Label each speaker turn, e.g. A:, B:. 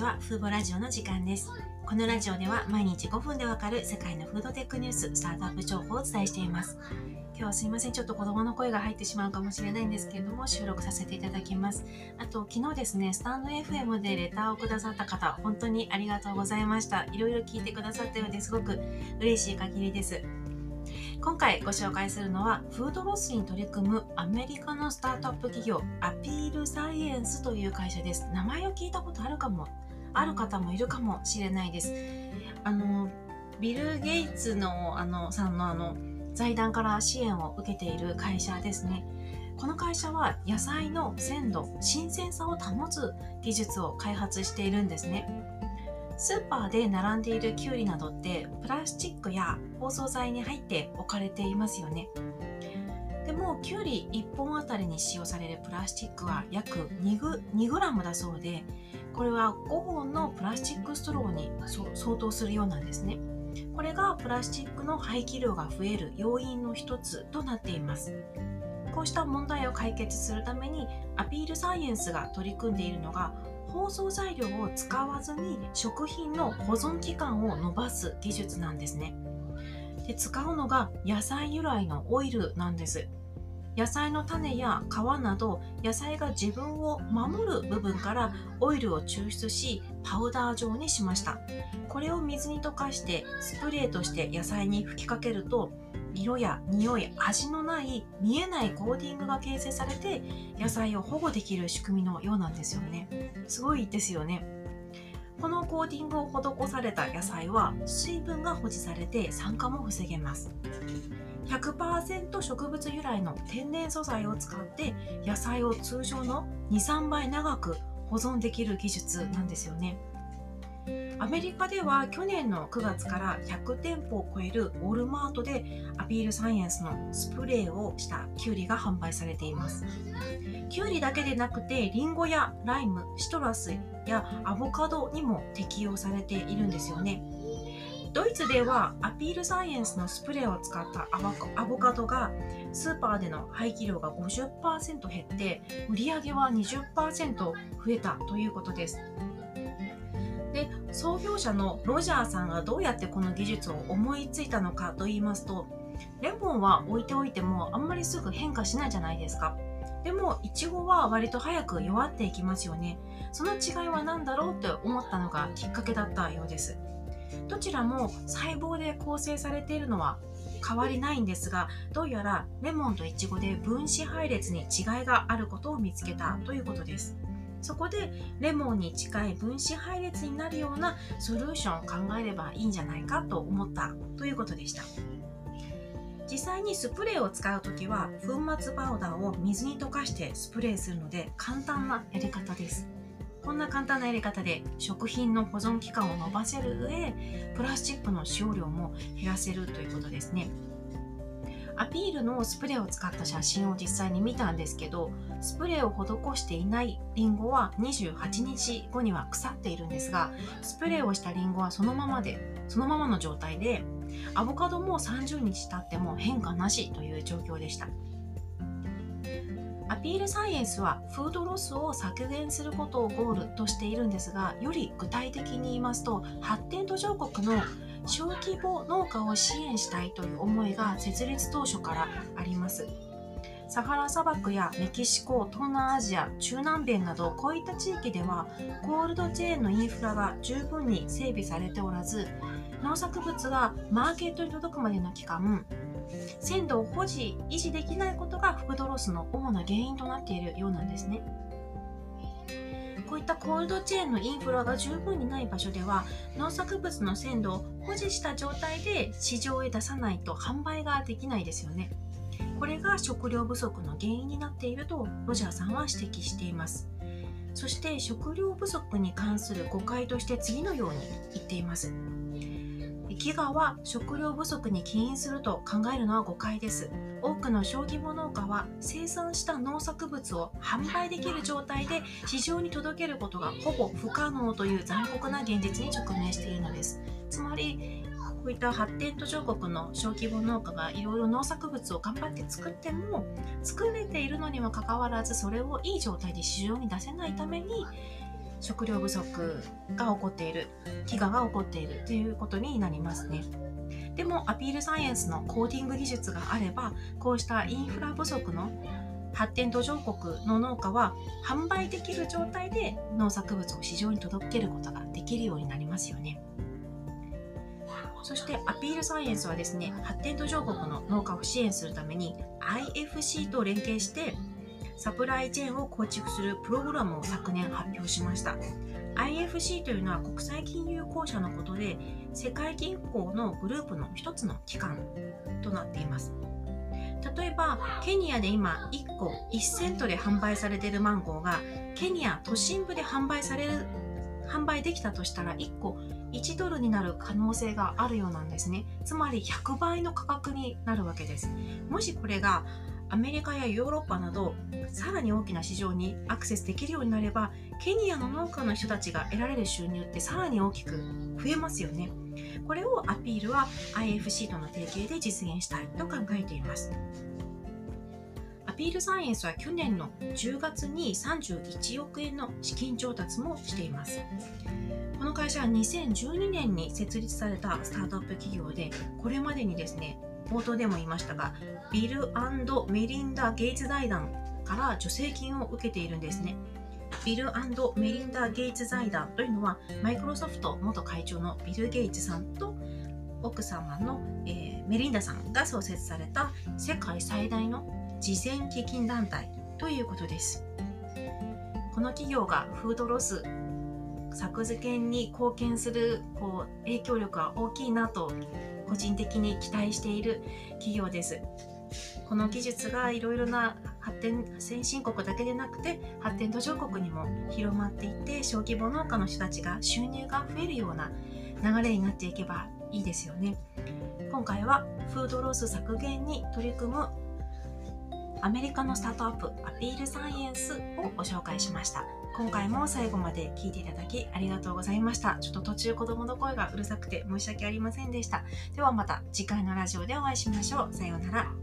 A: ちは、フーボラジオの時間です。このラジオでは毎日5分でわかる世界のフードテックニュース、スタートアップ情報をお伝えしています。今日はすいません、ちょっと子供の声が入ってしまうかもしれないんですけれども、収録させていただきます。あと、昨日ですね、スタンド FM でレターをくださった方、本当にありがとうございました。いろいろ聞いてくださったようですごく嬉しい限りです。今回ご紹介するのはフードロスに取り組むアメリカのスタートアップ企業アピールサイエンスという会社です名前を聞いたことあるかもある方もいるかもしれないです。あのビル・ゲイツのあのさんのあの財団から支援を受けている会社ですね。この会社は野菜の鮮度新鮮さを保つ技術を開発しているんですね。スーパーで並んでいるきゅうりなどってプラスチックや包装材に入って置かれていますよね。でもきゅうり1本あたりに使用されるプラスチックは約 2, グ2グラムだそうでこれは5本のプラスチックストローに相当するようなんですね。これがプラスチックの廃棄量が増える要因の一つとなっています。こうした問題を解決するためにアピールサイエンスが取り組んでいるのが包装材料を使わずに食品の保存期間を延ばす技術なんですね。で使うのが野菜由来のオイルなんです。野菜の種や皮など野菜が自分を守る部分からオイルを抽出しパウダー状にしました。これを水に溶かしてスプレーとして野菜に吹きかけると色や匂い味のない見えないコーティングが形成されて野菜を保護できる仕組みのようなんですよね。すごいですよね。このコーティングを施された野菜は水分が保持されて酸化も防げます。100%植物由来の天然素材を使って野菜を通常の23倍長く保存できる技術なんですよね。アメリカでは去年の9月から100店舗を超えるウォルマートでアピールサイエンスのスプレーをしたキュウリが販売されています。キュウリだけでなくてリンゴやライムシトラスやアボカドにも適用されているんですよね。ドイツではアピールサイエンスのスプレーを使ったアボカドがスーパーでの廃棄量が50%減って売り上げは20%増えたということです。創業者のロジャーさんがどうやってこの技術を思いついたのかと言いますとレモンは置いておいてもあんまりすぐ変化しないじゃないですか。でもイチゴは割と早く弱っていきますよね。その違いは何だろうって思ったのがきっかけだったようです。どちらも細胞で構成されているのは変わりないんですがどうやらレモンとイチゴで分子配列に違いがあることを見つけたということです。そこでレモンに近い分子配列になるようなソリューションを考えればいいんじゃないかと思った。ということでした。実際にスプレーを使う時は粉末パウダーを水に溶かしてスプレーするので簡単なやり方です。こんな簡単なやり方で食品の保存期間を延ばせる上プラスチックの使用量も減らせるということですね。アピールのスプレーを使った写真を実際に見たんですけどスプレーを施していないリンゴは28日後には腐っているんですがスプレーをしたリンゴはそのままでそのままの状態でアボカドも30日経っても変化なしという状況でした。アピールサイエンスはフードロスを削減することをゴールとしているんですがより具体的に言いますと発展途上国の小規模農家を支援したいという思いが設立当初からあります。サハラ砂漠やメキシコ東南アジア中南米などこういった地域ではコールドチェーンのインフラが十分に整備されておらず農作物がマーケットに届くまでの期間鮮度を保持維持できないことがフードロスの主な原因となっているようなんですね。こういったコールドチェーンのインフラが十分にない場所では農作物の鮮度を保持した状態で市場へ出さないと販売ができないですよね。これが食料不足の原因になっているとロジャーさんは指摘しています。そして食料不足に関する誤解として次のように言っています。飢餓は食料不足に起因すると考えるのは誤解です。多くの小規模農家は生産した農作物を販売できる状態で市場に届けることがほぼ不可能という残酷な現実に直面しているのです。つまりこういった発展途上国の小規模農家がいろいろ農作物を頑張って作っても作れているのにもかかわらずそれをいい状態で市場に出せないために食料不足が起こっている飢餓が起こっているということになりますねでもアピールサイエンスのコーディング技術があればこうしたインフラ不足の発展途上国の農家は販売できる状態で農作物を市場に届けることができるようになりますよね。そしてアピールサイエンスはですね、発展途上国の農家を支援するために IFC と連携してサプライチェーンを構築するプログラムを昨年発表しました。IFC というのは国際金融公社のことで世界銀行のグループの一つの機関となっています。例えばケニアで今1個1セントで販売されているマンゴーがケニア都心部で販売される販売できたとしたら1個1ドルになる可能性があるようなんですねつまり100倍の価格になるわけですもしこれがアメリカやヨーロッパなどさらに大きな市場にアクセスできるようになればケニアの農家の人たちが得られる収入ってさらに大きく増えますよね。これをアピールは IFC との提携で実現したいと考えています。アピールサイエンスは去年の10月に31億円の資金調達もしています。この会社は2012年に設立されたスタートアップ企業でこれまでにですね冒頭でも言いましたがビルメリンダ・ゲイツ財団から助成金を受けているんですね。ビルメリンダ・ゲイツ財団というのはマイクロソフト元会長のビル・ゲイツさんと奥様の、えー、メリンダさんが創設された世界最大の慈善基金団体ということです。この企業がフードロス削減に貢献するこう影響力は大きいなと個人的に期待している企業です。この技術がいろいろな発展先進国だけでなくて発展途上国にも広まっていって小規模農家の人たちが収入が増えるような流れになっていけばいいですよね。今回はフードロス削減に取り組むアメリカのスタートアップアピールサイエンスをご紹介しました。今回も最後まで聞いていただきありがとうございました。ちょっと途中子供の声がうるさくて申し訳ありませんでした。ではまた次回のラジオでお会いしましょう。さようなら。